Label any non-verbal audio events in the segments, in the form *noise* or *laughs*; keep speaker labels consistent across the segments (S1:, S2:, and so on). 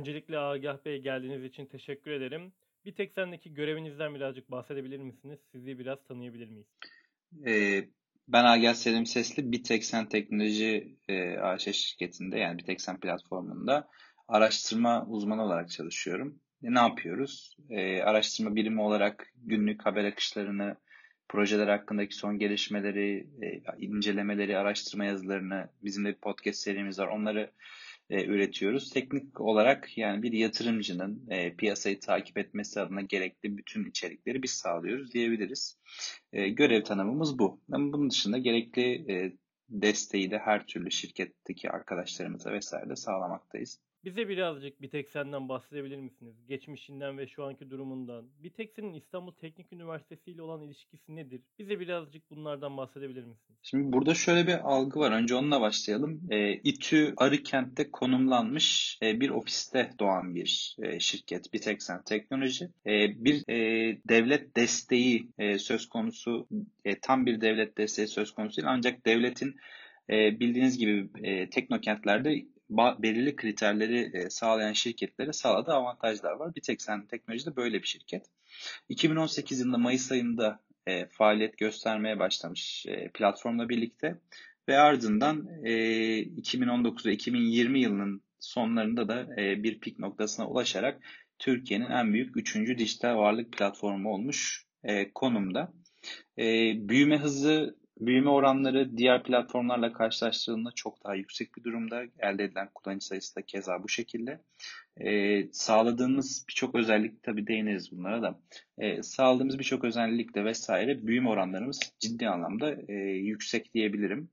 S1: Öncelikle Agah Bey geldiğiniz için teşekkür ederim. Bir tek sendeki görevinizden birazcık bahsedebilir misiniz? Sizi biraz tanıyabilir miyiz?
S2: Ee, ben Agah Selim Sesli, Biteksen Teknoloji e, AŞ şirketinde yani Biteksen platformunda araştırma uzmanı olarak çalışıyorum. E, ne yapıyoruz? E, araştırma birimi olarak günlük haber akışlarını, projeler hakkındaki son gelişmeleri, e, incelemeleri, araştırma yazılarını, bizim de bir podcast serimiz var. Onları e, üretiyoruz. Teknik olarak yani bir yatırımcının e, piyasayı takip etmesi adına gerekli bütün içerikleri biz sağlıyoruz diyebiliriz. E, görev tanımımız bu. Ama bunun dışında gerekli e, desteği de her türlü şirketteki arkadaşlarımıza vesaire de sağlamaktayız.
S1: Bize birazcık bir tek senden bahsedebilir misiniz? Geçmişinden ve şu anki durumundan. Bir tek senin İstanbul Teknik Üniversitesi ile olan ilişkisi nedir? Bize birazcık bunlardan bahsedebilir misiniz?
S2: Şimdi burada şöyle bir algı var. Önce onunla başlayalım. E, İTÜ Arıkent'te konumlanmış e, bir ofiste doğan bir e, şirket. Biteksen Teknoloji. E, bir e, devlet desteği e, söz konusu, e, tam bir devlet desteği söz konusu değil. Ancak devletin e, bildiğiniz gibi e, teknokentlerde belirli kriterleri e, sağlayan şirketlere sağladığı avantajlar var. Bir tek sen teknolojide böyle bir şirket. 2018 yılında Mayıs ayında e, faaliyet göstermeye başlamış e, platformla birlikte ve ardından e, 2019 ve 2020 yılının sonlarında da e, bir pik noktasına ulaşarak Türkiye'nin en büyük üçüncü dijital varlık platformu olmuş e, konumda. E, büyüme hızı Büyüme oranları diğer platformlarla karşılaştırıldığında çok daha yüksek bir durumda. Elde edilen kullanıcı sayısı da keza bu şekilde. Ee, sağladığımız birçok özellik tabii değiniriz bunlara da. Ee, sağladığımız birçok özellikle vesaire büyüme oranlarımız ciddi anlamda e, yüksek diyebilirim.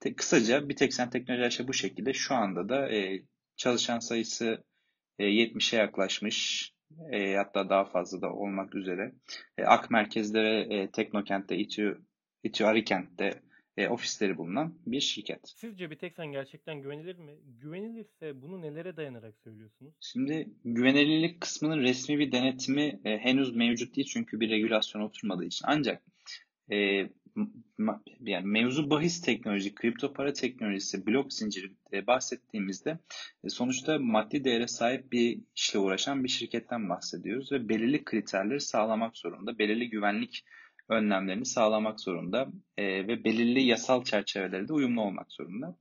S2: Te, kısaca bir tek sen teknoloji bu şekilde. Şu anda da e, çalışan sayısı e, 70'e yaklaşmış. E, hatta daha fazla da olmak üzere. E, Ak merkezde ve e, Teknokent'te İTÜ İTÜ Arikent'te e, ofisleri bulunan bir şirket.
S1: Sizce bir tek sen gerçekten güvenilir mi? Güvenilirse bunu nelere dayanarak söylüyorsunuz?
S2: Şimdi güvenilirlik kısmının resmi bir denetimi e, henüz mevcut değil çünkü bir regülasyon oturmadığı için. Ancak e, yani mevzu bahis teknoloji, kripto para teknolojisi, blok zinciri e, bahsettiğimizde e, sonuçta maddi değere sahip bir işle uğraşan bir şirketten bahsediyoruz ve belirli kriterleri sağlamak zorunda, belirli güvenlik önlemlerini sağlamak zorunda e, ve belirli yasal çerçevelerde de uyumlu olmak zorunda.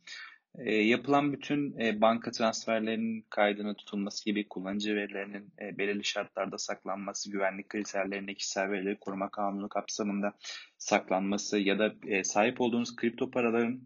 S2: E, yapılan bütün e, banka transferlerinin kaydına tutulması gibi kullanıcı verilerinin e, belirli şartlarda saklanması, güvenlik kriterlerinde kişisel verileri koruma kanunu kapsamında saklanması ya da e, sahip olduğunuz kripto paraların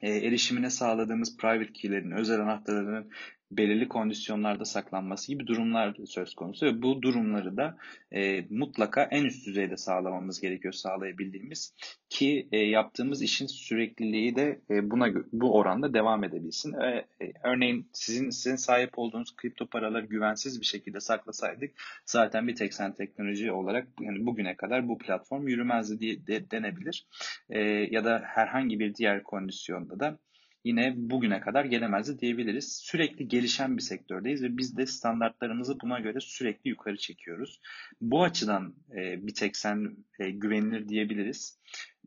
S2: e, erişimine sağladığımız private key'lerin, özel anahtarlarının belirli kondisyonlarda saklanması gibi durumlar söz konusu ve bu durumları da e, mutlaka en üst düzeyde sağlamamız gerekiyor sağlayabildiğimiz ki e, yaptığımız işin sürekliliği de e, buna bu oranda devam edebilsin. E, e, örneğin sizin sizin sahip olduğunuz kripto paraları güvensiz bir şekilde saklasaydık zaten bir tek sen teknoloji olarak yani bugüne kadar bu platform yürümezdi diye de, denebilir. E, ya da herhangi bir diğer kondisyonda da yine bugüne kadar gelemezdi diyebiliriz. Sürekli gelişen bir sektördeyiz ve biz de standartlarımızı buna göre sürekli yukarı çekiyoruz. Bu açıdan e, bir tek sen e, güvenilir diyebiliriz.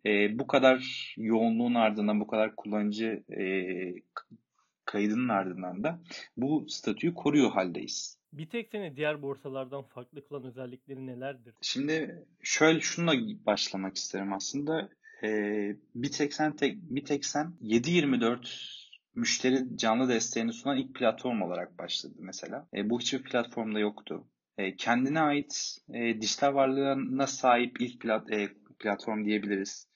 S2: E, bu kadar yoğunluğun ardından, bu kadar kullanıcı e, kaydının ardından da bu statüyü koruyor haldeyiz.
S1: Bir tek seni diğer borsalardan farklı kılan özellikleri nelerdir?
S2: Şimdi şöyle şununla başlamak isterim aslında e, tek sen tek, bir tek sen 7-24 müşteri canlı desteğini sunan ilk platform olarak başladı mesela. E, bu hiçbir platformda yoktu. E, kendine ait e, dijital varlığına sahip ilk plat, e, platform diyebiliriz.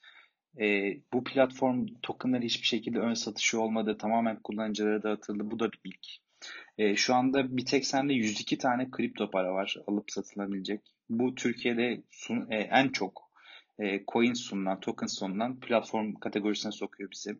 S2: E, bu platform tokenları hiçbir şekilde ön satışı olmadı. Tamamen kullanıcılara dağıtıldı. Bu da bir ilk. E, şu anda bir tek sende 102 tane kripto para var alıp satılabilecek. Bu Türkiye'de sun, e, en çok e, coin sunulan, token sunulan platform kategorisine sokuyor bizi.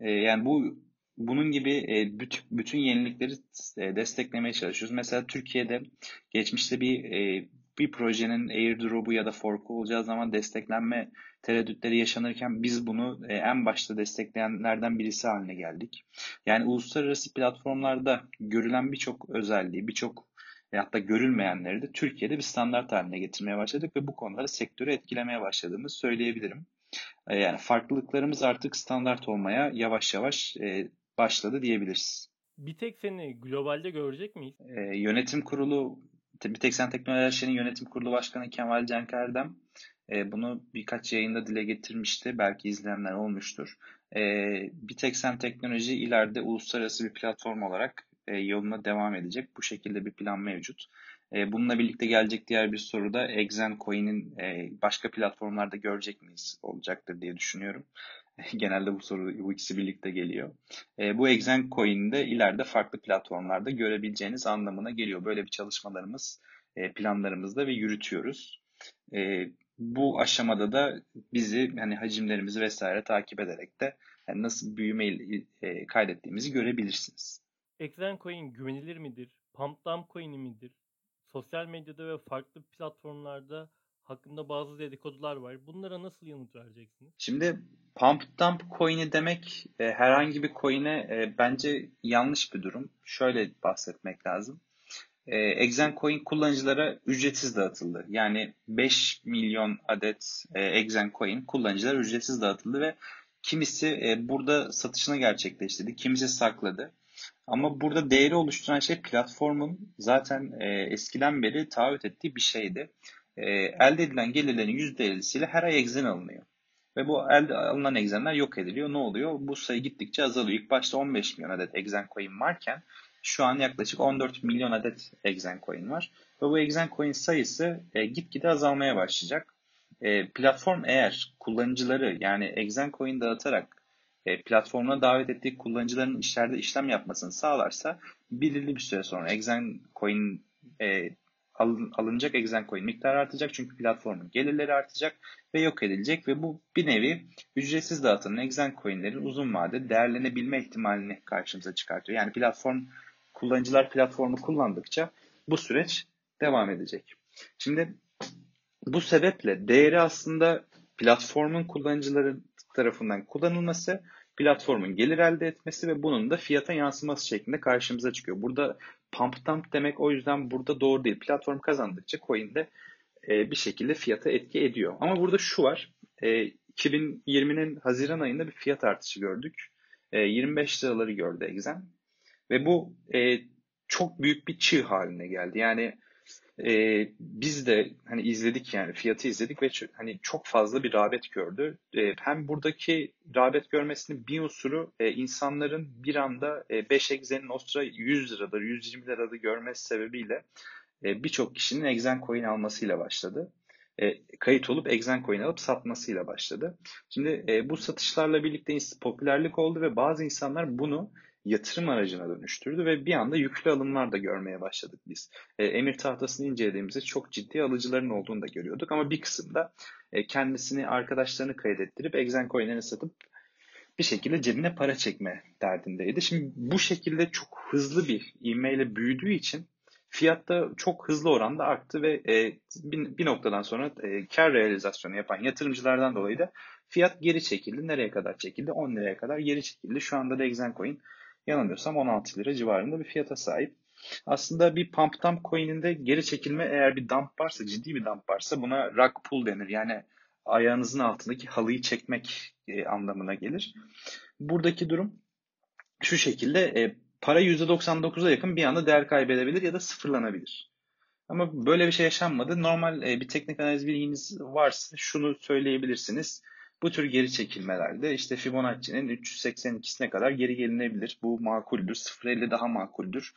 S2: E, yani bu bunun gibi e, bütün, bütün yenilikleri e, desteklemeye çalışıyoruz. Mesela Türkiye'de geçmişte bir e, bir projenin airdrop'u ya da fork'u olacağı zaman desteklenme tereddütleri yaşanırken biz bunu e, en başta destekleyenlerden birisi haline geldik. Yani uluslararası platformlarda görülen birçok özelliği, birçok ve hatta görülmeyenleri de Türkiye'de bir standart haline getirmeye başladık ve bu konuları sektörü etkilemeye başladığımızı söyleyebilirim. E, yani farklılıklarımız artık standart olmaya yavaş yavaş e, başladı diyebiliriz.
S1: Bir tek seni globalde görecek miyiz?
S2: E, yönetim kurulu, bir tek sen teknolojilerin yönetim kurulu başkanı Kemal Cenk Erdem e, bunu birkaç yayında dile getirmişti. Belki izleyenler olmuştur. E, bir tek sen teknoloji ileride uluslararası bir platform olarak e, yoluna devam edecek. Bu şekilde bir plan mevcut. E, bununla birlikte gelecek diğer bir soru da Exen Coin'in e, başka platformlarda görecek miyiz olacaktır diye düşünüyorum. *laughs* Genelde bu soru bu ikisi birlikte geliyor. E, bu Exen Coin'de ileride farklı platformlarda görebileceğiniz anlamına geliyor. Böyle bir çalışmalarımız, e, planlarımızda ve yürütüyoruz. E, bu aşamada da bizi hani hacimlerimizi vesaire takip ederek de yani nasıl büyümeyi e, kaydettiğimizi görebilirsiniz.
S1: Exencoin güvenilir midir? Pump Dump coin'i midir? Sosyal medyada ve farklı platformlarda hakkında bazı dedikodular var. Bunlara nasıl yanıt vereceksiniz?
S2: Şimdi Pump Dump coin'i demek e, herhangi bir coin'e e, bence yanlış bir durum. Şöyle bahsetmek lazım. E, Exencoin kullanıcılara ücretsiz dağıtıldı. Yani 5 milyon adet e, Exencoin kullanıcılara ücretsiz dağıtıldı ve kimisi e, burada satışını gerçekleştirdi, kimisi sakladı. Ama burada değeri oluşturan şey platformun zaten e, eskiden beri taahhüt ettiği bir şeydi. E, elde edilen gelirlerin %50'siyle her ay egzen alınıyor. Ve bu elde alınan egzenler yok ediliyor. Ne oluyor? Bu sayı gittikçe azalıyor. İlk başta 15 milyon adet egzen coin varken şu an yaklaşık 14 milyon adet egzen coin var. Ve bu egzen coin sayısı e, gitgide azalmaya başlayacak. E, platform eğer kullanıcıları yani egzen coin dağıtarak e, platformuna davet ettiği kullanıcıların işlerde işlem yapmasını sağlarsa belirli bir süre sonra Exen Coin e, alın, alınacak Exen Coin miktarı artacak çünkü platformun gelirleri artacak ve yok edilecek ve bu bir nevi ücretsiz dağıtılan Exen Coin'lerin uzun vadede değerlenebilme ihtimalini karşımıza çıkartıyor. Yani platform kullanıcılar platformu kullandıkça bu süreç devam edecek. Şimdi bu sebeple değeri aslında platformun kullanıcıları tarafından kullanılması, platformun gelir elde etmesi ve bunun da fiyata yansıması şeklinde karşımıza çıkıyor. Burada pump dump demek o yüzden burada doğru değil. Platform kazandıkça coin de e, bir şekilde fiyata etki ediyor. Ama burada şu var. E, 2020'nin Haziran ayında bir fiyat artışı gördük. E, 25 liraları gördü Exen. Ve bu e, çok büyük bir çığ haline geldi. Yani e, biz de hani izledik yani fiyatı izledik ve hani çok fazla bir rağbet gördü. E, hem buradaki rağbet görmesinin bir unsuru e, insanların bir anda 5 e, egzenin o sıra 100 liradır, 120 liradır görmesi sebebiyle e, birçok kişinin egzen coin almasıyla başladı. E, kayıt olup egzen coin alıp satmasıyla başladı. Şimdi e, bu satışlarla birlikte popülerlik oldu ve bazı insanlar bunu yatırım aracına dönüştürdü ve bir anda yüklü alımlar da görmeye başladık biz. E, emir tahtasını incelediğimizde çok ciddi alıcıların olduğunu da görüyorduk ama bir kısımda e, kendisini arkadaşlarını kaydettirip Exen coin'lerini satıp bir şekilde cebine para çekme derdindeydi. Şimdi bu şekilde çok hızlı bir ivmeyle büyüdüğü için fiyat da çok hızlı oranda arttı ve e, bir, bir noktadan sonra e, kar realizasyonu yapan yatırımcılardan dolayı da fiyat geri çekildi. Nereye kadar çekildi? 10 liraya kadar geri çekildi. Şu anda da Exen Coin yanılmıyorsam 16 lira civarında bir fiyata sahip. Aslında bir pump dump coin'inde geri çekilme eğer bir dump varsa, ciddi bir dump varsa buna rug pull denir. Yani ayağınızın altındaki halıyı çekmek e, anlamına gelir. Buradaki durum şu şekilde e, para %99'a yakın bir anda değer kaybedebilir ya da sıfırlanabilir. Ama böyle bir şey yaşanmadı. Normal e, bir teknik analiz bilginiz varsa şunu söyleyebilirsiniz. Bu tür geri çekilmelerde işte Fibonacci'nin 382'sine kadar geri gelinebilir. Bu makuldür. 0.50 daha makuldür.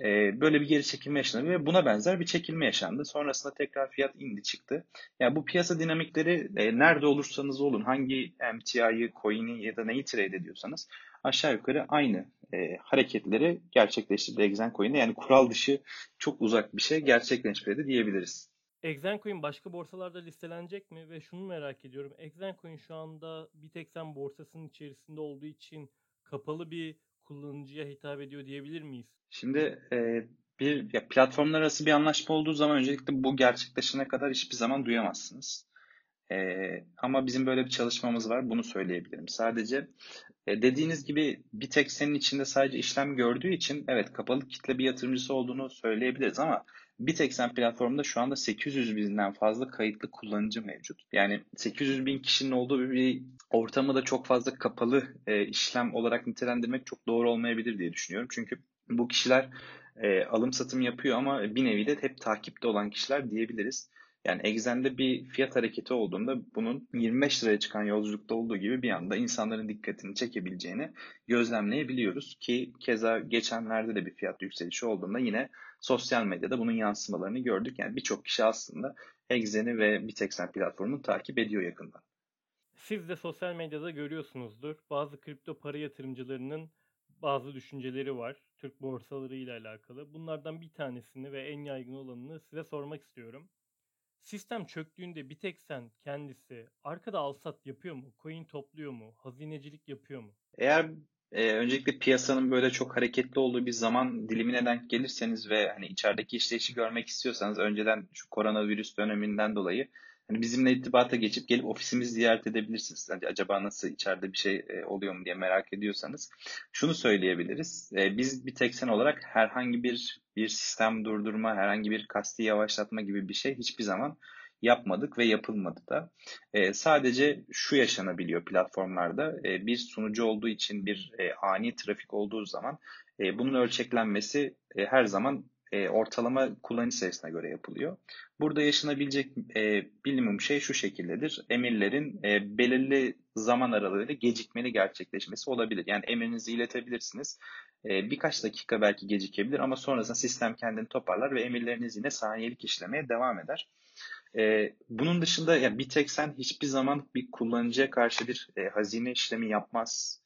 S2: Ee, böyle bir geri çekilme yaşandı ve buna benzer bir çekilme yaşandı. Sonrasında tekrar fiyat indi çıktı. Yani bu piyasa dinamikleri e, nerede olursanız olun, hangi MTI'yi, coin'i ya da neyi trade ediyorsanız aşağı yukarı aynı e, hareketleri gerçekleştirdi Exen Coin'de. Yani kural dışı çok uzak bir şey gerçekleşmedi diyebiliriz.
S1: Exencoin başka borsalarda listelenecek mi? Ve şunu merak ediyorum. Exencoin şu anda sen borsasının içerisinde olduğu için kapalı bir kullanıcıya hitap ediyor diyebilir miyiz?
S2: Şimdi e, bir ya platformlar arası bir anlaşma olduğu zaman öncelikle bu gerçekleşene kadar hiçbir zaman duyamazsınız. E, ama bizim böyle bir çalışmamız var. Bunu söyleyebilirim. Sadece E, dediğiniz gibi bir tek senin içinde sadece işlem gördüğü için evet kapalı kitle bir yatırımcısı olduğunu söyleyebiliriz ama sen platformda şu anda 800 binden fazla kayıtlı kullanıcı mevcut. Yani 800 bin kişinin olduğu bir ortamı da çok fazla kapalı e, işlem olarak nitelendirmek çok doğru olmayabilir diye düşünüyorum. Çünkü bu kişiler e, alım satım yapıyor ama bir nevi de hep takipte olan kişiler diyebiliriz. Yani Exxen'de bir fiyat hareketi olduğunda bunun 25 liraya çıkan yolculukta olduğu gibi bir anda insanların dikkatini çekebileceğini gözlemleyebiliyoruz ki keza geçenlerde de bir fiyat yükselişi olduğunda yine sosyal medyada bunun yansımalarını gördük. Yani birçok kişi aslında Exxen'i ve Bitexen platformunu takip ediyor yakından.
S1: Siz de sosyal medyada görüyorsunuzdur. Bazı kripto para yatırımcılarının bazı düşünceleri var. Türk borsaları ile alakalı. Bunlardan bir tanesini ve en yaygın olanını size sormak istiyorum. Sistem çöktüğünde bir tek sen kendisi arkada alsat yapıyor mu? Coin topluyor mu? Hazinecilik yapıyor mu?
S2: Eğer e, öncelikle piyasanın böyle çok hareketli olduğu bir zaman dilimine denk gelirseniz ve hani içerideki işleyişi görmek istiyorsanız önceden şu koronavirüs döneminden dolayı hani bizimle irtibata geçip gelip ofisimizi ziyaret edebilirsiniz. Hani acaba nasıl içeride bir şey e, oluyor mu diye merak ediyorsanız şunu söyleyebiliriz. E, biz bir teksen olarak herhangi bir bir sistem durdurma, herhangi bir kasti yavaşlatma gibi bir şey hiçbir zaman yapmadık ve yapılmadı da. E, sadece şu yaşanabiliyor platformlarda. E, bir sunucu olduğu için bir ani trafik olduğu zaman bunun ölçeklenmesi her zaman e, ortalama kullanıcı sayısına göre yapılıyor. Burada yaşanabilecek e, bilimum şey şu şekildedir. Emirlerin e, belirli zaman aralığıyla gecikmeli gerçekleşmesi olabilir. Yani emrinizi iletebilirsiniz. E, birkaç dakika belki gecikebilir ama sonrasında sistem kendini toparlar ve emirleriniz yine saniyelik işlemeye devam eder. E, bunun dışında yani bir tek sen hiçbir zaman bir kullanıcıya karşı bir e, hazine işlemi yapmaz.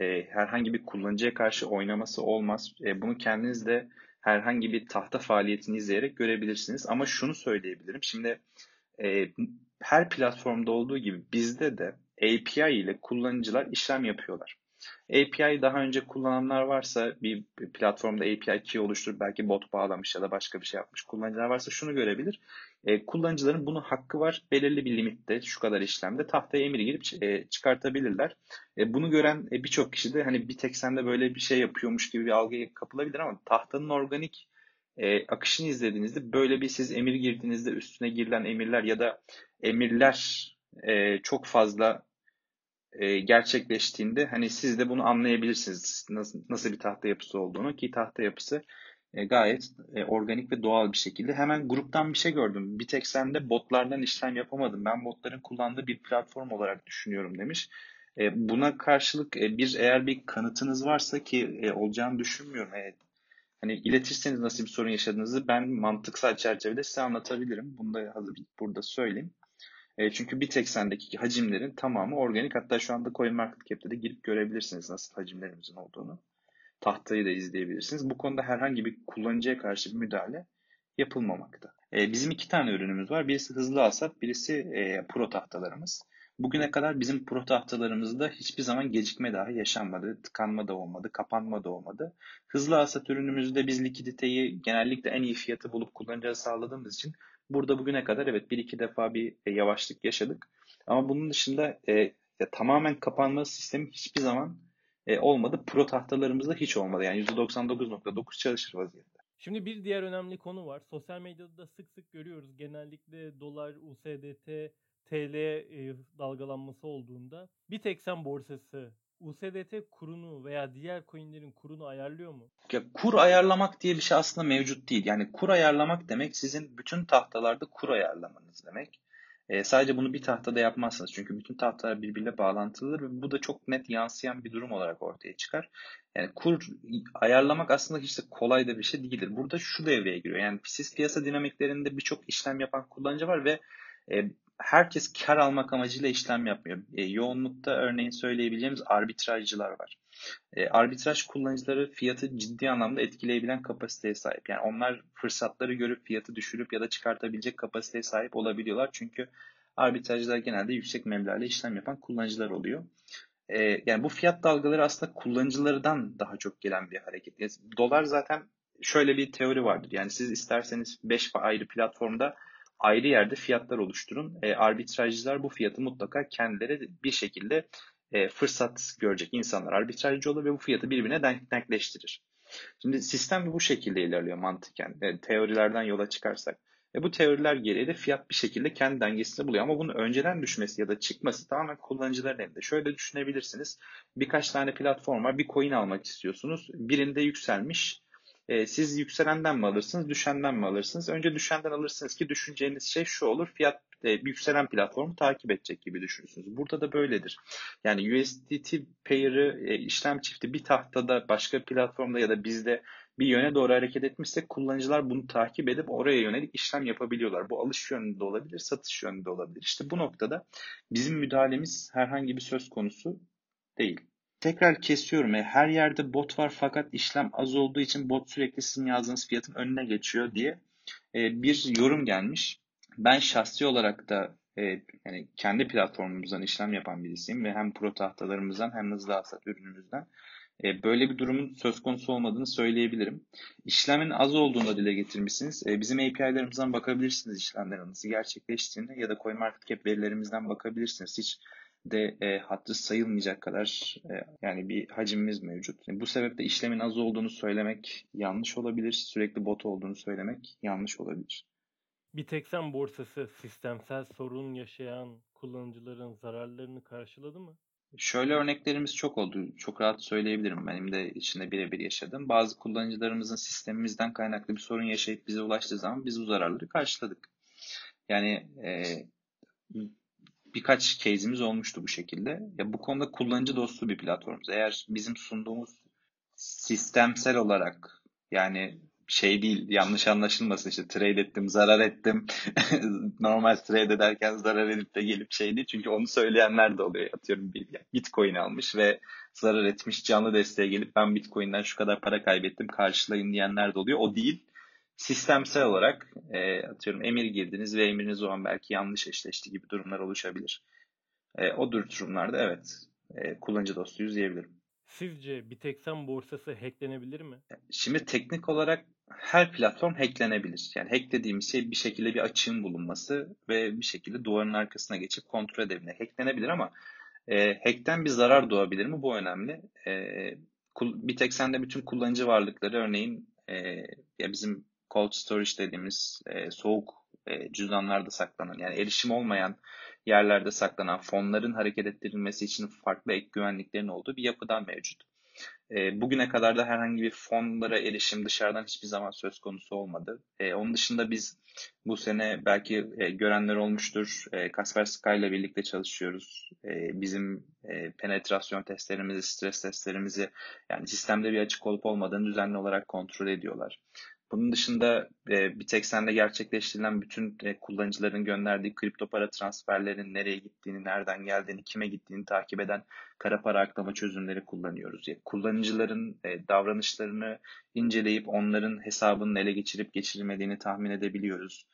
S2: E, herhangi bir kullanıcıya karşı oynaması olmaz. E, bunu kendiniz de herhangi bir tahta faaliyetini izleyerek görebilirsiniz. Ama şunu söyleyebilirim. Şimdi e, her platformda olduğu gibi bizde de API ile kullanıcılar işlem yapıyorlar. API daha önce kullananlar varsa bir platformda API key oluşturup belki bot bağlamış ya da başka bir şey yapmış kullanıcılar varsa şunu görebilir. E, kullanıcıların bunun hakkı var. Belirli bir limitte şu kadar işlemde tahtaya emir girip e, çıkartabilirler. E, bunu gören e, birçok kişi de hani bir tek sende böyle bir şey yapıyormuş gibi bir algıya kapılabilir ama tahtanın organik e, akışını izlediğinizde böyle bir siz emir girdiğinizde üstüne girilen emirler ya da emirler e, çok fazla e, gerçekleştiğinde hani siz de bunu anlayabilirsiniz nasıl, nasıl bir tahta yapısı olduğunu ki tahta yapısı e, gayet e, organik ve doğal bir şekilde. Hemen gruptan bir şey gördüm. Bir tek sende botlardan işlem yapamadım. Ben botların kullandığı bir platform olarak düşünüyorum demiş. Buna karşılık bir eğer bir kanıtınız varsa ki olacağını düşünmüyorum. E, hani iletirseniz nasıl bir sorun yaşadığınızı ben mantıksal çerçevede size anlatabilirim. Bunu da hazır burada söyleyeyim. E, çünkü bir tek sendeki hacimlerin tamamı organik. Hatta şu anda CoinMarketCap'te de girip görebilirsiniz nasıl hacimlerimizin olduğunu. Tahtayı da izleyebilirsiniz. Bu konuda herhangi bir kullanıcıya karşı bir müdahale yapılmamakta. E, bizim iki tane ürünümüz var. Birisi hızlı asap, birisi e, pro tahtalarımız. Bugüne kadar bizim pro tahtalarımızda hiçbir zaman gecikme dahi yaşanmadı. Tıkanma da olmadı, kapanma da olmadı. Hızlı asat ürünümüzde biz likiditeyi genellikle en iyi fiyatı bulup kullanıcıya sağladığımız için Burada bugüne kadar evet bir iki defa bir e, yavaşlık yaşadık. Ama bunun dışında e, tamamen kapanma sistemi hiçbir zaman e, olmadı. Pro tahtalarımızda hiç olmadı. Yani %99.9 çalışır vaziyette.
S1: Şimdi bir diğer önemli konu var. Sosyal medyada da sık sık görüyoruz. Genellikle dolar, USDT, TL e, dalgalanması olduğunda bir tek sen borsası USDT kurunu veya diğer coinlerin kurunu ayarlıyor mu?
S2: Ya kur ayarlamak diye bir şey aslında mevcut değil. Yani kur ayarlamak demek sizin bütün tahtalarda kur ayarlamanız demek. E, sadece bunu bir tahtada yapmazsınız. Çünkü bütün tahtalar birbiriyle bağlantılıdır ve bu da çok net yansıyan bir durum olarak ortaya çıkar. Yani kur ayarlamak aslında hiç de kolay da bir şey değildir. Burada şu devreye giriyor. Yani siz piyasa dinamiklerinde birçok işlem yapan kullanıcı var ve e, herkes kar almak amacıyla işlem yapmıyor. E, yoğunlukta örneğin söyleyebileceğimiz arbitrajcılar var. E, arbitraj kullanıcıları fiyatı ciddi anlamda etkileyebilen kapasiteye sahip. Yani onlar fırsatları görüp fiyatı düşürüp ya da çıkartabilecek kapasiteye sahip olabiliyorlar. Çünkü arbitrajcılar genelde yüksek meblağla işlem yapan kullanıcılar oluyor. E, yani bu fiyat dalgaları aslında kullanıcılardan daha çok gelen bir hareket. Yani dolar zaten şöyle bir teori vardır. Yani siz isterseniz 5 ayrı platformda ayrı yerde fiyatlar oluşturun. E, arbitrajcılar bu fiyatı mutlaka kendileri bir şekilde e, fırsat görecek insanlar arbitrajcı olur ve bu fiyatı birbirine denk, denkleştirir. Şimdi sistem bu şekilde ilerliyor mantıken. E, teorilerden yola çıkarsak. Ve bu teoriler gereği de fiyat bir şekilde kendi dengesini buluyor. Ama bunun önceden düşmesi ya da çıkması tamamen kullanıcıların elinde. Şöyle düşünebilirsiniz. Birkaç tane platform var. Bir coin almak istiyorsunuz. Birinde yükselmiş. E, siz yükselenden mi alırsınız, düşenden mi alırsınız? Önce düşenden alırsınız ki düşüneceğiniz şey şu olur. Fiyat e, yükselen platformu takip edecek gibi düşünürsünüz. Burada da böyledir. Yani USDT pair'ı e, işlem çifti bir tahtada başka platformda ya da bizde bir yöne doğru hareket etmişse kullanıcılar bunu takip edip oraya yönelik işlem yapabiliyorlar. Bu alış yönünde olabilir, satış yönünde olabilir. İşte bu noktada bizim müdahalemiz herhangi bir söz konusu değil. Tekrar kesiyorum. E, her yerde bot var fakat işlem az olduğu için bot sürekli sizin yazdığınız fiyatın önüne geçiyor diye e, bir yorum gelmiş. Ben şahsi olarak da e, yani kendi platformumuzdan işlem yapan birisiyim ve hem pro tahtalarımızdan hem hızlı hasat ürünümüzden böyle bir durumun söz konusu olmadığını söyleyebilirim. İşlemin az olduğunu dile getirmişsiniz. Bizim API'lerimizden bakabilirsiniz işlemlerin nasıl gerçekleştiğini ya da CoinMarketCap verilerimizden bakabilirsiniz. Hiç de e, hatırı sayılmayacak kadar e, yani bir hacimimiz mevcut. Bu sebeple işlemin az olduğunu söylemek yanlış olabilir. Sürekli bot olduğunu söylemek yanlış olabilir.
S1: Biteksen borsası sistemsel sorun yaşayan kullanıcıların zararlarını karşıladı mı?
S2: Şöyle örneklerimiz çok oldu. Çok rahat söyleyebilirim. Benim de içinde birebir yaşadım. Bazı kullanıcılarımızın sistemimizden kaynaklı bir sorun yaşayıp bize ulaştığı zaman biz bu zararları karşıladık. Yani e, birkaç case'imiz olmuştu bu şekilde. Ya bu konuda kullanıcı dostu bir platformuz. Eğer bizim sunduğumuz sistemsel olarak yani şey değil yanlış anlaşılmasın işte trade ettim zarar ettim *laughs* normal trade ederken zarar edip de gelip şey değil çünkü onu söyleyenler de oluyor atıyorum bir bitcoin almış ve zarar etmiş canlı desteğe gelip ben bitcoin'den şu kadar para kaybettim karşılayın diyenler de oluyor o değil sistemsel olarak e, atıyorum emir girdiniz ve emiriniz o an belki yanlış eşleşti gibi durumlar oluşabilir. E, o durumlarda evet e, kullanıcı dostuyuz diyebilirim.
S1: Sizce Biteksen borsası hacklenebilir mi?
S2: Şimdi teknik olarak her platform hacklenebilir. Yani hack dediğimiz şey bir şekilde bir açığın bulunması ve bir şekilde duvarın arkasına geçip kontrol edebilmek. Hacklenebilir ama e, hackten bir zarar doğabilir mi? Bu önemli. E, Biteksen'de bütün kullanıcı varlıkları örneğin e, ya bizim cold storage dediğimiz e, soğuk e, cüzdanlarda saklanan yani erişim olmayan yerlerde saklanan fonların hareket ettirilmesi için farklı ek güvenliklerin olduğu bir yapıdan mevcut. E, bugüne kadar da herhangi bir fonlara erişim dışarıdan hiçbir zaman söz konusu olmadı. E, onun dışında biz bu sene belki e, görenler olmuştur. E, Kaspersky ile birlikte çalışıyoruz. E, bizim e, penetrasyon testlerimizi, stres testlerimizi yani sistemde bir açık olup olmadığını düzenli olarak kontrol ediyorlar. Bunun dışında e, Bitexen'de gerçekleştirilen bütün e, kullanıcıların gönderdiği kripto para transferlerin nereye gittiğini, nereden geldiğini, kime gittiğini takip eden kara para aklama çözümleri kullanıyoruz. Yani kullanıcıların e, davranışlarını inceleyip onların hesabının ele geçirip geçirilmediğini tahmin edebiliyoruz.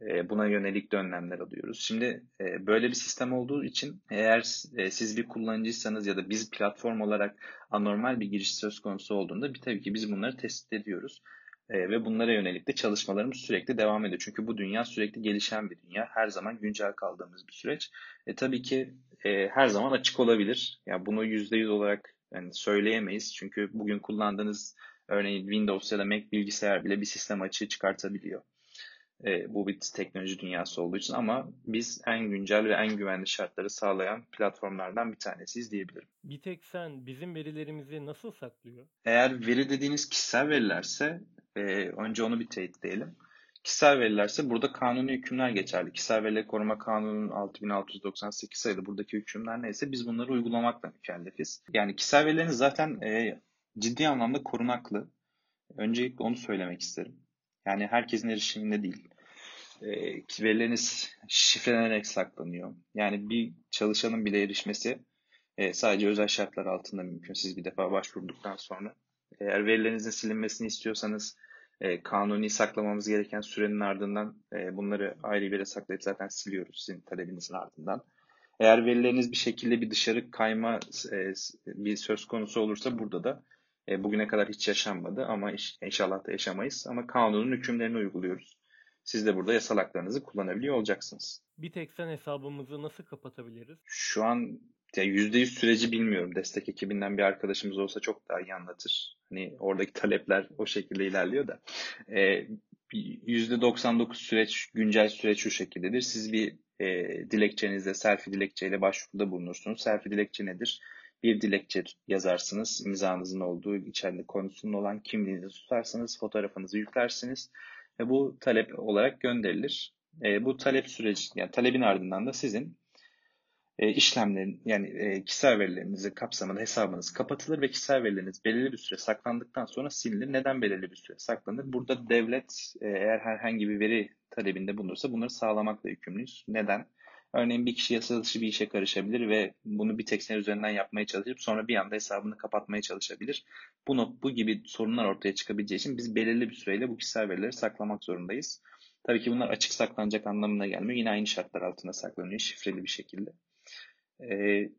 S2: E, buna yönelik de önlemler alıyoruz. Şimdi e, böyle bir sistem olduğu için eğer e, siz bir kullanıcıysanız ya da biz platform olarak anormal bir giriş söz konusu olduğunda bir tabii ki biz bunları tespit ediyoruz. E, ve bunlara yönelik de çalışmalarımız sürekli devam ediyor. Çünkü bu dünya sürekli gelişen bir dünya. Her zaman güncel kaldığımız bir süreç. E, tabii ki e, her zaman açık olabilir. Yani bunu %100 olarak yani söyleyemeyiz. Çünkü bugün kullandığınız örneğin Windows ya da Mac bilgisayar bile bir sistem açığı çıkartabiliyor. E, bu bir teknoloji dünyası olduğu için ama biz en güncel ve en güvenli şartları sağlayan platformlardan bir tanesiyiz diyebilirim.
S1: Bir tek sen bizim verilerimizi nasıl saklıyor?
S2: Eğer veri dediğiniz kişisel verilerse e, önce onu bir teyitleyelim. Kişisel verilerse burada kanuni hükümler geçerli. Kişisel Verileri Koruma Kanunu'nun 6698 sayılı buradaki hükümler neyse biz bunları uygulamakla mükellefiz. Yani kişisel verileriniz zaten e, ciddi anlamda korunaklı. Öncelikle onu söylemek isterim. Yani herkesin erişiminde değil. E, verileriniz şifrelenerek saklanıyor. Yani bir çalışanın bile erişmesi e, sadece özel şartlar altında mümkün. Siz bir defa başvurduktan sonra. Eğer verilerinizin silinmesini istiyorsanız e, kanuni saklamamız gereken sürenin ardından e, bunları ayrı bir yere saklayıp zaten siliyoruz sizin talebinizin ardından. Eğer verileriniz bir şekilde bir dışarı kayma e, bir söz konusu olursa burada da e, bugüne kadar hiç yaşanmadı ama inşallah da yaşamayız. Ama kanunun hükümlerini uyguluyoruz. Siz de burada yasal haklarınızı kullanabiliyor olacaksınız.
S1: Bir tek sen hesabımızı nasıl kapatabiliriz?
S2: Şu an yani %100 süreci bilmiyorum. Destek ekibinden bir arkadaşımız olsa çok daha iyi anlatır. Hani oradaki talepler o şekilde ilerliyor da. E, %99 süreç, güncel süreç şu şekildedir. Siz bir e, dilekçenizde, selfie dilekçeyle başvuruda bulunursunuz. Selfie dilekçe nedir? Bir dilekçe yazarsınız, imzanızın olduğu, içeride konusunun olan kimliğinizi tutarsınız, fotoğrafınızı yüklersiniz ve bu talep olarak gönderilir. E, bu talep süreci, yani talebin ardından da sizin e, işlemlerin yani e, kişisel verilerinizi kapsamında hesabınız kapatılır ve kişisel verileriniz belirli bir süre saklandıktan sonra sililir. Neden belirli bir süre saklanır? Burada devlet e, eğer herhangi bir veri talebinde bulunursa bunları sağlamakla yükümlüyüz. Neden? Örneğin bir kişi yasa dışı bir işe karışabilir ve bunu bir tek üzerinden yapmaya çalışıp sonra bir anda hesabını kapatmaya çalışabilir. Bunu, bu gibi sorunlar ortaya çıkabileceği için biz belirli bir süreyle bu kişisel verileri saklamak zorundayız. Tabii ki bunlar açık saklanacak anlamına gelmiyor. Yine aynı şartlar altında saklanıyor şifreli bir şekilde. Ee,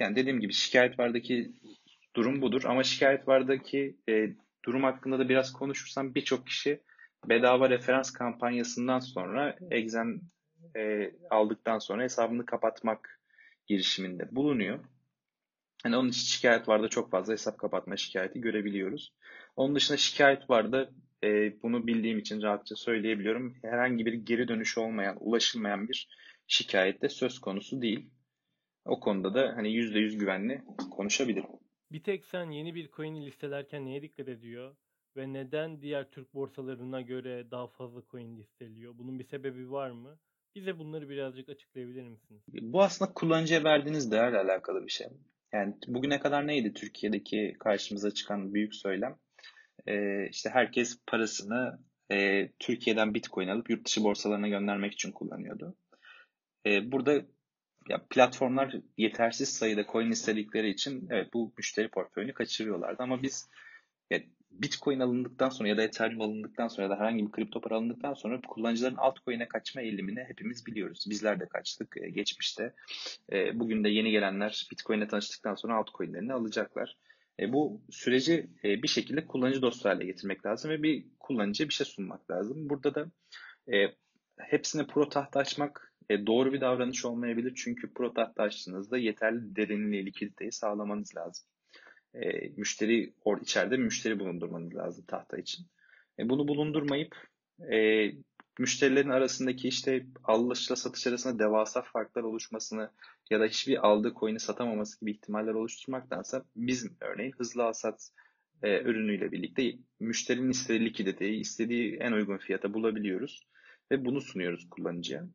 S2: yani dediğim gibi şikayet vardaki durum budur ama şikayet vardaki e, durum hakkında da biraz konuşursam birçok kişi bedava referans kampanyasından sonra Exen e, aldıktan sonra hesabını kapatmak girişiminde bulunuyor. Yani onun için şikayet vardı çok fazla hesap kapatma şikayeti görebiliyoruz. Onun dışında şikayet vardı e, bunu bildiğim için rahatça söyleyebiliyorum. Herhangi bir geri dönüşü olmayan, ulaşılmayan bir şikayet de söz konusu değil. O konuda da hani %100 güvenli konuşabilirim.
S1: Bir tek sen yeni bir coin'i listelerken neye dikkat ediyor? Ve neden diğer Türk borsalarına göre daha fazla coin listeliyor? Bunun bir sebebi var mı? Bize bunları birazcık açıklayabilir misiniz?
S2: Bu aslında kullanıcıya verdiğiniz değerle alakalı bir şey. Yani bugüne kadar neydi Türkiye'deki karşımıza çıkan büyük söylem? Ee, işte herkes parasını e, Türkiye'den Bitcoin alıp yurt dışı borsalarına göndermek için kullanıyordu. Ee, burada ya platformlar yetersiz sayıda coin istedikleri için evet bu müşteri portföyünü kaçırıyorlardı ama biz ya, Bitcoin alındıktan sonra ya da Ethereum alındıktan sonra ya da herhangi bir kripto para alındıktan sonra kullanıcıların altcoin'e kaçma eğilimini hepimiz biliyoruz. Bizler de kaçtık e, geçmişte. E, bugün de yeni gelenler Bitcoin'e tanıştıktan sonra altcoin'lerini alacaklar. E, bu süreci bir şekilde kullanıcı dostu hale getirmek lazım ve bir kullanıcıya bir şey sunmak lazım. Burada da hepsine pro tahta açmak doğru bir davranış olmayabilir. Çünkü pro açtığınızda yeterli derinliği, likiditeyi sağlamanız lazım e, müşteri or içeride müşteri bulundurmanız lazım tahta için. E, bunu bulundurmayıp e, müşterilerin arasındaki işte alışla satış arasında devasa farklar oluşmasını ya da hiçbir aldığı coin'i satamaması gibi ihtimaller oluşturmaktansa biz örneğin hızlı alsat e, ürünüyle birlikte müşterinin istediği likiditeyi istediği en uygun fiyata bulabiliyoruz ve bunu sunuyoruz kullanıcıya.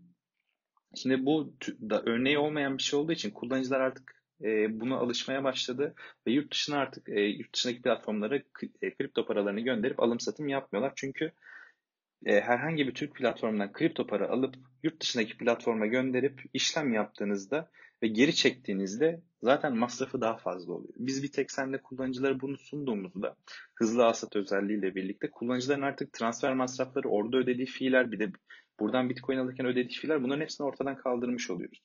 S2: Şimdi bu da örneği olmayan bir şey olduğu için kullanıcılar artık e, buna alışmaya başladı ve yurt dışına artık e, yurt dışındaki platformlara e, kripto paralarını gönderip alım satım yapmıyorlar. Çünkü e, herhangi bir Türk platformundan kripto para alıp yurt dışındaki platforma gönderip işlem yaptığınızda ve geri çektiğinizde zaten masrafı daha fazla oluyor. Biz bir tek sende kullanıcılara bunu sunduğumuzda hızlı alsat özelliğiyle birlikte kullanıcıların artık transfer masrafları orada ödediği fiiller bir de buradan bitcoin alırken ödediği fiiller bunların hepsini ortadan kaldırmış oluyoruz.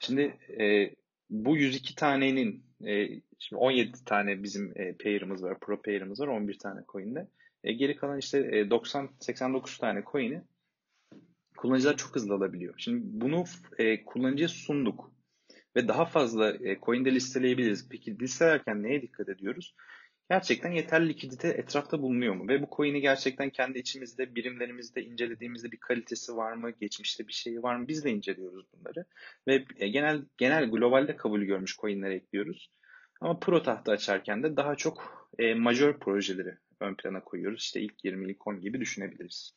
S2: Şimdi e, bu 102 tanenin e, şimdi 17 tane bizim e, pair'ımız var, pro pair'ımız var 11 tane coin'de. E, geri kalan işte e, 90 89 tane coin'i kullanıcılar çok hızlı alabiliyor. Şimdi bunu e, kullanıcıya sunduk ve daha fazla e, coin'de listeleyebiliriz. Peki listelerken neye dikkat ediyoruz? Gerçekten yeterli likidite etrafta bulunuyor mu? Ve bu coin'i gerçekten kendi içimizde, birimlerimizde incelediğimizde bir kalitesi var mı? Geçmişte bir şeyi var mı? Biz de inceliyoruz bunları. Ve e, genel genel globalde kabul görmüş coin'lere ekliyoruz. Ama pro tahta açarken de daha çok e, majör projeleri ön plana koyuyoruz. İşte ilk 20, ilk 10 gibi düşünebiliriz.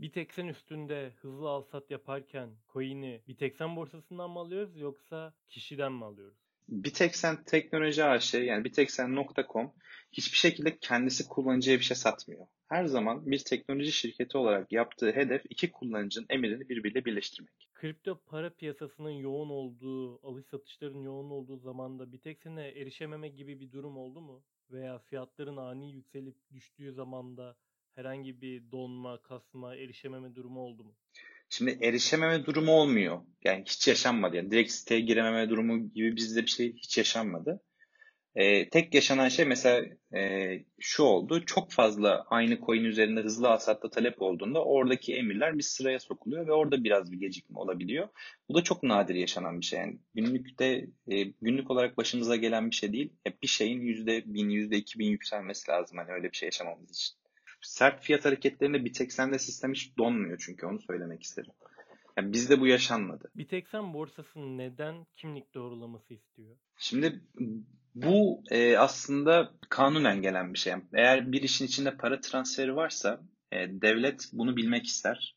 S1: Biteksen üstünde hızlı alsat yaparken coin'i Biteksen borsasından mı alıyoruz yoksa kişiden mi alıyoruz?
S2: Biteksen Teknoloji AŞ yani biteksen.com hiçbir şekilde kendisi kullanıcıya bir şey satmıyor. Her zaman bir teknoloji şirketi olarak yaptığı hedef iki kullanıcının emirini birbiriyle birleştirmek.
S1: Kripto para piyasasının yoğun olduğu, alış satışların yoğun olduğu zamanda Biteksen'e erişememe gibi bir durum oldu mu? Veya fiyatların ani yükselip düştüğü zamanda herhangi bir donma, kasma, erişememe durumu oldu mu?
S2: Şimdi erişememe durumu olmuyor. Yani hiç yaşanmadı. Yani direkt siteye girememe durumu gibi bizde bir şey hiç yaşanmadı. E, tek yaşanan şey mesela e, şu oldu. Çok fazla aynı coin üzerinde hızlı hasatta talep olduğunda oradaki emirler bir sıraya sokuluyor ve orada biraz bir gecikme olabiliyor. Bu da çok nadir yaşanan bir şey. Yani günlükte e, günlük olarak başımıza gelen bir şey değil. Hep bir şeyin yüzde bin, yüzde iki bin yükselmesi lazım hani öyle bir şey yaşamamız için. Sert fiyat hareketlerinde bir tek sende sistem hiç donmuyor çünkü onu söylemek isterim. Yani bizde bu yaşanmadı.
S1: Biteksen borsası neden kimlik doğrulaması istiyor?
S2: Şimdi bu e, aslında kanunen gelen bir şey. Eğer bir işin içinde para transferi varsa e, devlet bunu bilmek ister.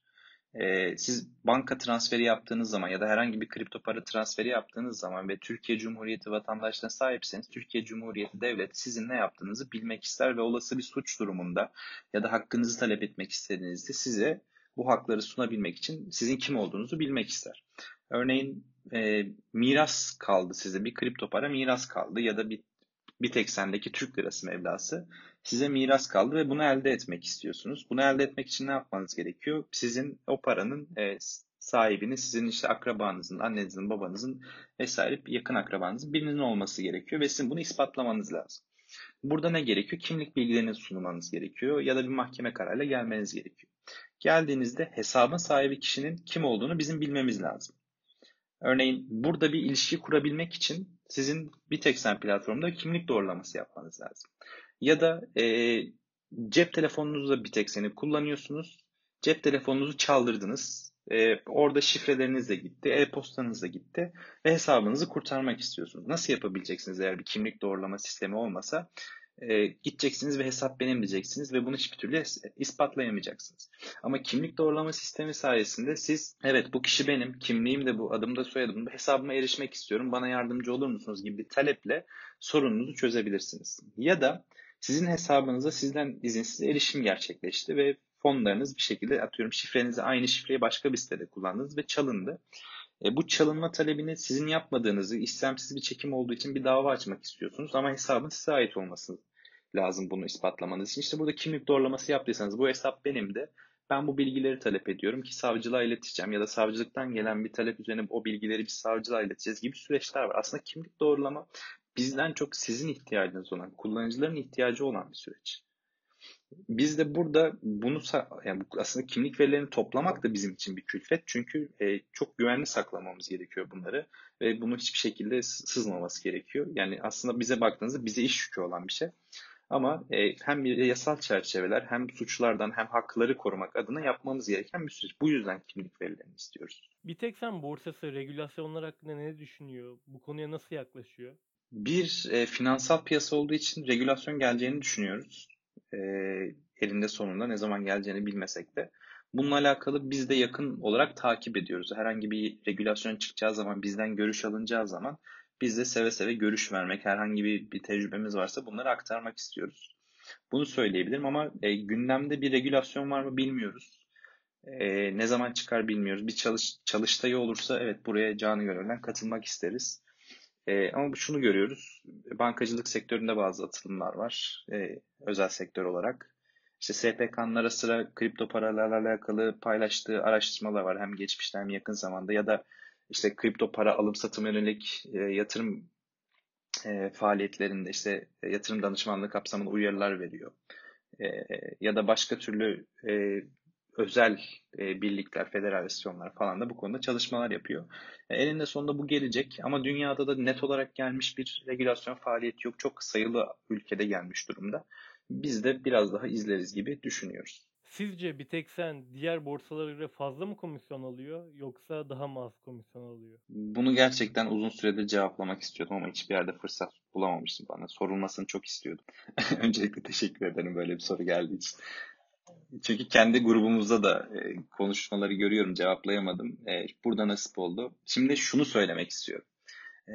S2: E, siz banka transferi yaptığınız zaman ya da herhangi bir kripto para transferi yaptığınız zaman ve Türkiye Cumhuriyeti vatandaşlığına sahipseniz Türkiye Cumhuriyeti devlet sizin ne yaptığınızı bilmek ister ve olası bir suç durumunda ya da hakkınızı talep etmek istediğinizde size bu hakları sunabilmek için sizin kim olduğunuzu bilmek ister. Örneğin e, miras kaldı size bir kripto para miras kaldı ya da bir bir eksendeki Türk lirası meblası size miras kaldı ve bunu elde etmek istiyorsunuz. Bunu elde etmek için ne yapmanız gerekiyor? Sizin o paranın e, sahibini sizin işte akrabanızın, annenizin, babanızın vesaire yakın akrabanızın birinin olması gerekiyor ve sizin bunu ispatlamanız lazım. Burada ne gerekiyor? Kimlik bilgilerini sunmanız gerekiyor ya da bir mahkeme kararıyla gelmeniz gerekiyor. Geldiğinizde hesabın sahibi kişinin kim olduğunu bizim bilmemiz lazım. Örneğin burada bir ilişki kurabilmek için sizin bir tek sen platformda kimlik doğrulaması yapmanız lazım. Ya da e, cep telefonunuzda bir tek seni kullanıyorsunuz. Cep telefonunuzu çaldırdınız. E, orada şifreleriniz de gitti, e-postanız da gitti ve hesabınızı kurtarmak istiyorsunuz. Nasıl yapabileceksiniz eğer bir kimlik doğrulama sistemi olmasa? e, gideceksiniz ve hesap benim diyeceksiniz ve bunu hiçbir türlü ispatlayamayacaksınız. Ama kimlik doğrulama sistemi sayesinde siz evet bu kişi benim, kimliğim de bu, adım da soyadım da hesabıma erişmek istiyorum, bana yardımcı olur musunuz gibi bir taleple sorununuzu çözebilirsiniz. Ya da sizin hesabınıza sizden izinsiz erişim gerçekleşti ve fonlarınız bir şekilde atıyorum şifrenizi aynı şifreyi başka bir sitede kullandınız ve çalındı. E, bu çalınma talebini sizin yapmadığınızı, istemsiz bir çekim olduğu için bir dava açmak istiyorsunuz ama hesabın size ait olması lazım bunu ispatlamanız için. İşte burada kimlik doğrulaması yaptıysanız bu hesap benim de ben bu bilgileri talep ediyorum ki savcılığa ileteceğim ya da savcılıktan gelen bir talep üzerine o bilgileri bir savcılığa ileteceğiz gibi süreçler var. Aslında kimlik doğrulama bizden çok sizin ihtiyacınız olan, kullanıcıların ihtiyacı olan bir süreç. Biz de burada bunu yani aslında kimlik verilerini toplamak da bizim için bir külfet. Çünkü e, çok güvenli saklamamız gerekiyor bunları ve bunu hiçbir şekilde sızmaması gerekiyor. Yani aslında bize baktığınızda bize iş yükü olan bir şey. Ama e, hem bir yasal çerçeveler hem suçlardan hem hakları korumak adına yapmamız gereken bir süreç. Bu yüzden kimlik verilerini istiyoruz.
S1: Bir tek sen borsası regülasyonlar hakkında ne düşünüyor? Bu konuya nasıl yaklaşıyor?
S2: Bir e, finansal piyasa olduğu için regülasyon geleceğini düşünüyoruz e, elinde sonunda ne zaman geleceğini bilmesek de. Bununla alakalı biz de yakın olarak takip ediyoruz. Herhangi bir regülasyon çıkacağı zaman, bizden görüş alınacağı zaman biz de seve seve görüş vermek, herhangi bir, bir tecrübemiz varsa bunları aktarmak istiyoruz. Bunu söyleyebilirim ama e, gündemde bir regülasyon var mı bilmiyoruz. E, ne zaman çıkar bilmiyoruz. Bir çalış, çalıştayı olursa evet buraya canı gönülden katılmak isteriz. E, ama şunu görüyoruz. Bankacılık sektöründe bazı atılımlar var. E, özel sektör olarak. İşte SPK'nın ara sıra kripto paralarla alakalı paylaştığı araştırmalar var. Hem geçmişte hem yakın zamanda ya da işte kripto para alım satım yönelik e, yatırım e, faaliyetlerinde işte e, yatırım danışmanlığı kapsamında uyarılar veriyor. E, ya da başka türlü e, özel e, birlikler, federasyonlar falan da bu konuda çalışmalar yapıyor. E, eninde sonunda bu gelecek ama dünyada da net olarak gelmiş bir regülasyon faaliyeti yok. Çok sayılı ülkede gelmiş durumda. Biz de biraz daha izleriz gibi düşünüyoruz.
S1: Sizce bir tek sen diğer borsalara göre fazla mı komisyon alıyor yoksa daha mı az komisyon alıyor?
S2: Bunu gerçekten uzun süredir cevaplamak istiyordum ama hiçbir yerde fırsat bulamamıştım bana. Sorulmasını çok istiyordum. *laughs* Öncelikle teşekkür ederim böyle bir soru geldiği için. Çünkü kendi grubumuzda da e, konuşmaları görüyorum cevaplayamadım. E, burada nasip oldu. Şimdi şunu söylemek istiyorum.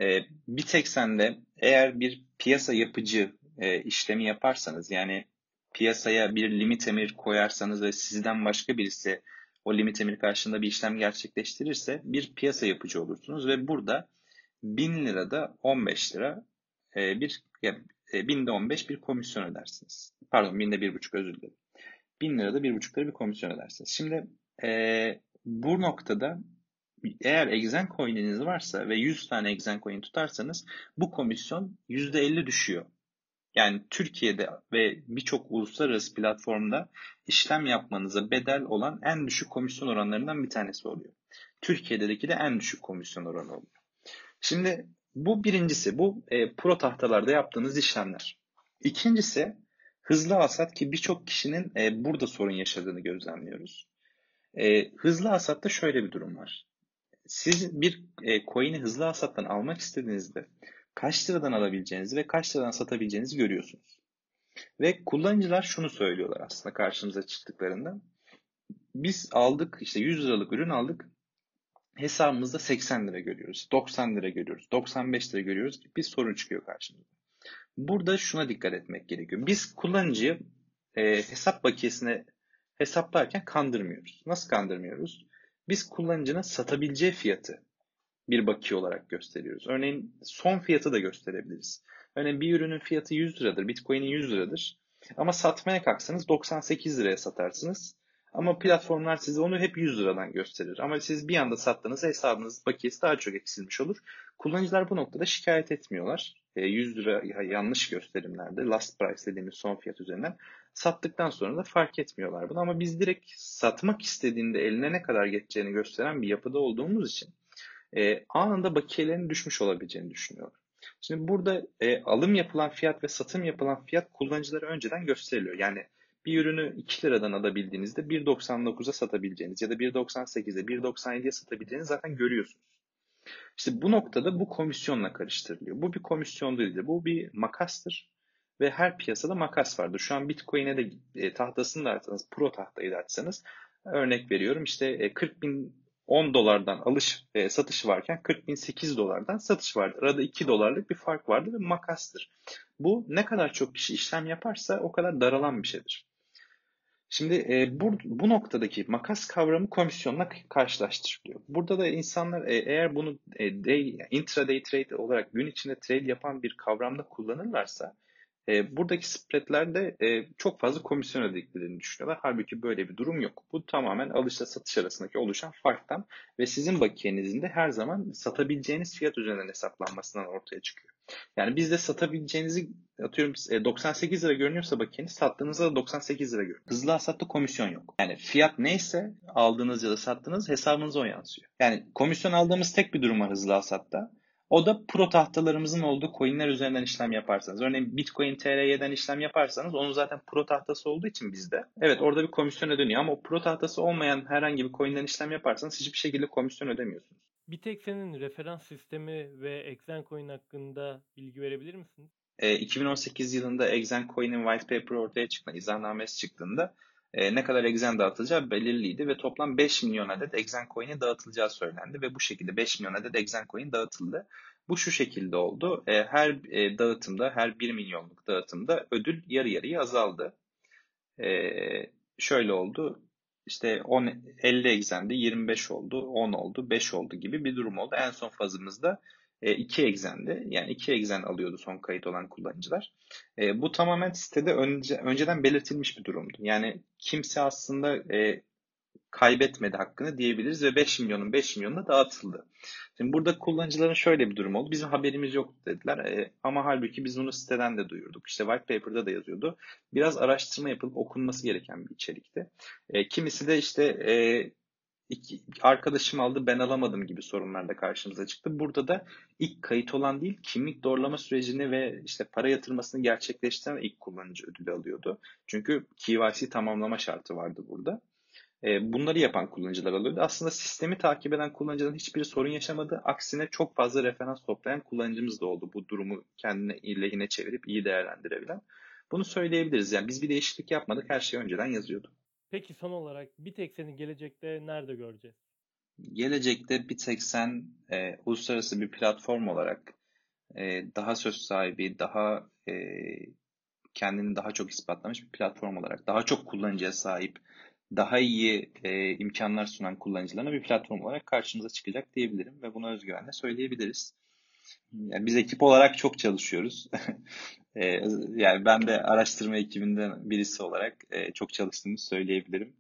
S2: E, bir tek sende eğer bir piyasa yapıcı işlemi yaparsanız yani piyasaya bir limit emir koyarsanız ve sizden başka birisi o limit emir karşılığında bir işlem gerçekleştirirse bir piyasa yapıcı olursunuz ve burada 1000 lirada 15 lira bir binde 15 bir komisyon ödersiniz. Pardon binde bir buçuk özür dilerim. 1000 lirada 1,5 lira bir komisyon ödersiniz. Şimdi e, bu noktada eğer exen coin'iniz varsa ve 100 tane exen coin tutarsanız bu komisyon %50 düşüyor. Yani Türkiye'de ve birçok uluslararası platformda işlem yapmanıza bedel olan en düşük komisyon oranlarından bir tanesi oluyor. Türkiye'deki de en düşük komisyon oranı oluyor. Şimdi bu birincisi, bu e, pro tahtalarda yaptığınız işlemler. İkincisi hızlı hasat ki birçok kişinin e, burada sorun yaşadığını gözlemliyoruz. E, hızlı hasatta şöyle bir durum var. Siz bir e, coin'i hızlı hasattan almak istediğinizde kaç liradan alabileceğinizi ve kaç liradan satabileceğinizi görüyorsunuz. Ve kullanıcılar şunu söylüyorlar aslında karşımıza çıktıklarında. Biz aldık işte 100 liralık ürün aldık. Hesabımızda 80 lira görüyoruz. 90 lira görüyoruz. 95 lira görüyoruz bir sorun çıkıyor karşımıza. Burada şuna dikkat etmek gerekiyor. Biz kullanıcıyı e, hesap bakiyesine hesaplarken kandırmıyoruz. Nasıl kandırmıyoruz? Biz kullanıcının satabileceği fiyatı bir bakiye olarak gösteriyoruz. Örneğin son fiyatı da gösterebiliriz. Örneğin bir ürünün fiyatı 100 liradır, Bitcoin'in 100 liradır. Ama satmaya kalksanız 98 liraya satarsınız. Ama platformlar size onu hep 100 liradan gösterir. Ama siz bir anda sattığınız hesabınız bakiyesi daha çok eksilmiş olur. Kullanıcılar bu noktada şikayet etmiyorlar. 100 e, lira yanlış gösterimlerde last price dediğimiz son fiyat üzerinden sattıktan sonra da fark etmiyorlar bunu. Ama biz direkt satmak istediğinde eline ne kadar geçeceğini gösteren bir yapıda olduğumuz için e, anında bakiyelerin düşmüş olabileceğini düşünüyorlar. Şimdi burada e, alım yapılan fiyat ve satım yapılan fiyat kullanıcılara önceden gösteriliyor. Yani bir ürünü 2 liradan alabildiğinizde 1.99'a satabileceğiniz ya da 1.98'e 1.97'ye satabileceğinizi zaten görüyorsunuz. İşte bu noktada bu komisyonla karıştırılıyor. Bu bir komisyon değil de bu bir makastır. Ve her piyasada makas vardır. Şu an Bitcoin'e de e, tahtasını da açsanız, pro tahtayı da açsanız örnek veriyorum işte e, 40 bin 10 dolardan alış e, satış varken 40 bin 8 dolardan satış vardır. Arada 2 dolarlık bir fark vardır ve makastır. Bu ne kadar çok kişi işlem yaparsa o kadar daralan bir şeydir. Şimdi e, bu, bu noktadaki makas kavramı komisyonla karşılaştırılıyor. Burada da insanlar e, eğer bunu e, day, intraday trade olarak gün içinde trade yapan bir kavramda kullanırlarsa e, buradaki spreadlerde e, çok fazla komisyon ödediklerini düşünüyorlar. Halbuki böyle bir durum yok. Bu tamamen alışla satış arasındaki oluşan farktan ve sizin bakiyenizin de her zaman satabileceğiniz fiyat üzerinden hesaplanmasından ortaya çıkıyor. Yani bizde satabileceğinizi atıyorum 98 e, lira görünüyorsa bakiyeniz sattığınızda da 98 lira görünüyor. Hızlı hasatta komisyon yok. Yani fiyat neyse aldığınız ya da sattığınız hesabınıza o yansıyor. Yani komisyon aldığımız tek bir durum var hızlı hasatta. O da pro tahtalarımızın olduğu coinler üzerinden işlem yaparsanız. Örneğin Bitcoin TRY'den işlem yaparsanız onun zaten pro tahtası olduğu için bizde. Evet orada bir komisyon ödeniyor ama o pro tahtası olmayan herhangi bir coin'den işlem yaparsanız hiçbir şekilde komisyon ödemiyorsunuz.
S1: Bir tek senin referans sistemi ve Exen Coin hakkında bilgi verebilir misin?
S2: E, 2018 yılında Exen Coin'in white paper ortaya çıktığında, izahnamesi çıktığında e, ne kadar Exen dağıtılacağı belirliydi ve toplam 5 milyon adet Exen Coin'i dağıtılacağı söylendi ve bu şekilde 5 milyon adet Exen Coin dağıtıldı. Bu şu şekilde oldu. E, her e, dağıtımda, her 1 milyonluk dağıtımda ödül yarı yarıya azaldı. E, şöyle oldu. İşte 10, 50 egzendi, 25 oldu, 10 oldu, 5 oldu gibi bir durum oldu. En son fazımızda e, iki egzendi. Yani iki egzen alıyordu son kayıt olan kullanıcılar. E, bu tamamen sitede önce, önceden belirtilmiş bir durumdu. Yani kimse aslında e, kaybetmedi hakkını diyebiliriz ve 5 milyonun 5 milyonuna dağıtıldı. Şimdi burada kullanıcıların şöyle bir durum oldu. Bizim haberimiz yok dediler e, ama halbuki biz bunu siteden de duyurduk. İşte white paper'da da yazıyordu. Biraz araştırma yapılıp okunması gereken bir içerikti. E, kimisi de işte e, iki, arkadaşım aldı ben alamadım gibi sorunlar da karşımıza çıktı. Burada da ilk kayıt olan değil kimlik doğrulama sürecini ve işte para yatırmasını gerçekleştiren ilk kullanıcı ödülü alıyordu. Çünkü KYC tamamlama şartı vardı burada. E, bunları yapan kullanıcılar alıyordu. Aslında sistemi takip eden kullanıcıların hiçbir sorun yaşamadı. Aksine çok fazla referans toplayan kullanıcımız da oldu. Bu durumu kendine lehine çevirip iyi değerlendirebilen. Bunu söyleyebiliriz. Yani biz bir değişiklik yapmadık. Her şey önceden yazıyordu.
S1: Peki son olarak bir tek seni gelecekte nerede göreceğiz?
S2: Gelecekte bir tek sen e, uluslararası bir platform olarak e, daha söz sahibi, daha e, kendini daha çok ispatlamış bir platform olarak, daha çok kullanıcıya sahip, daha iyi e, imkanlar sunan kullanıcılarına bir platform olarak karşımıza çıkacak diyebilirim ve bunu özgüvenle söyleyebiliriz. Yani biz ekip olarak çok çalışıyoruz. *laughs* e, yani ben de araştırma ekibinden birisi olarak e, çok çalıştığımızı söyleyebilirim.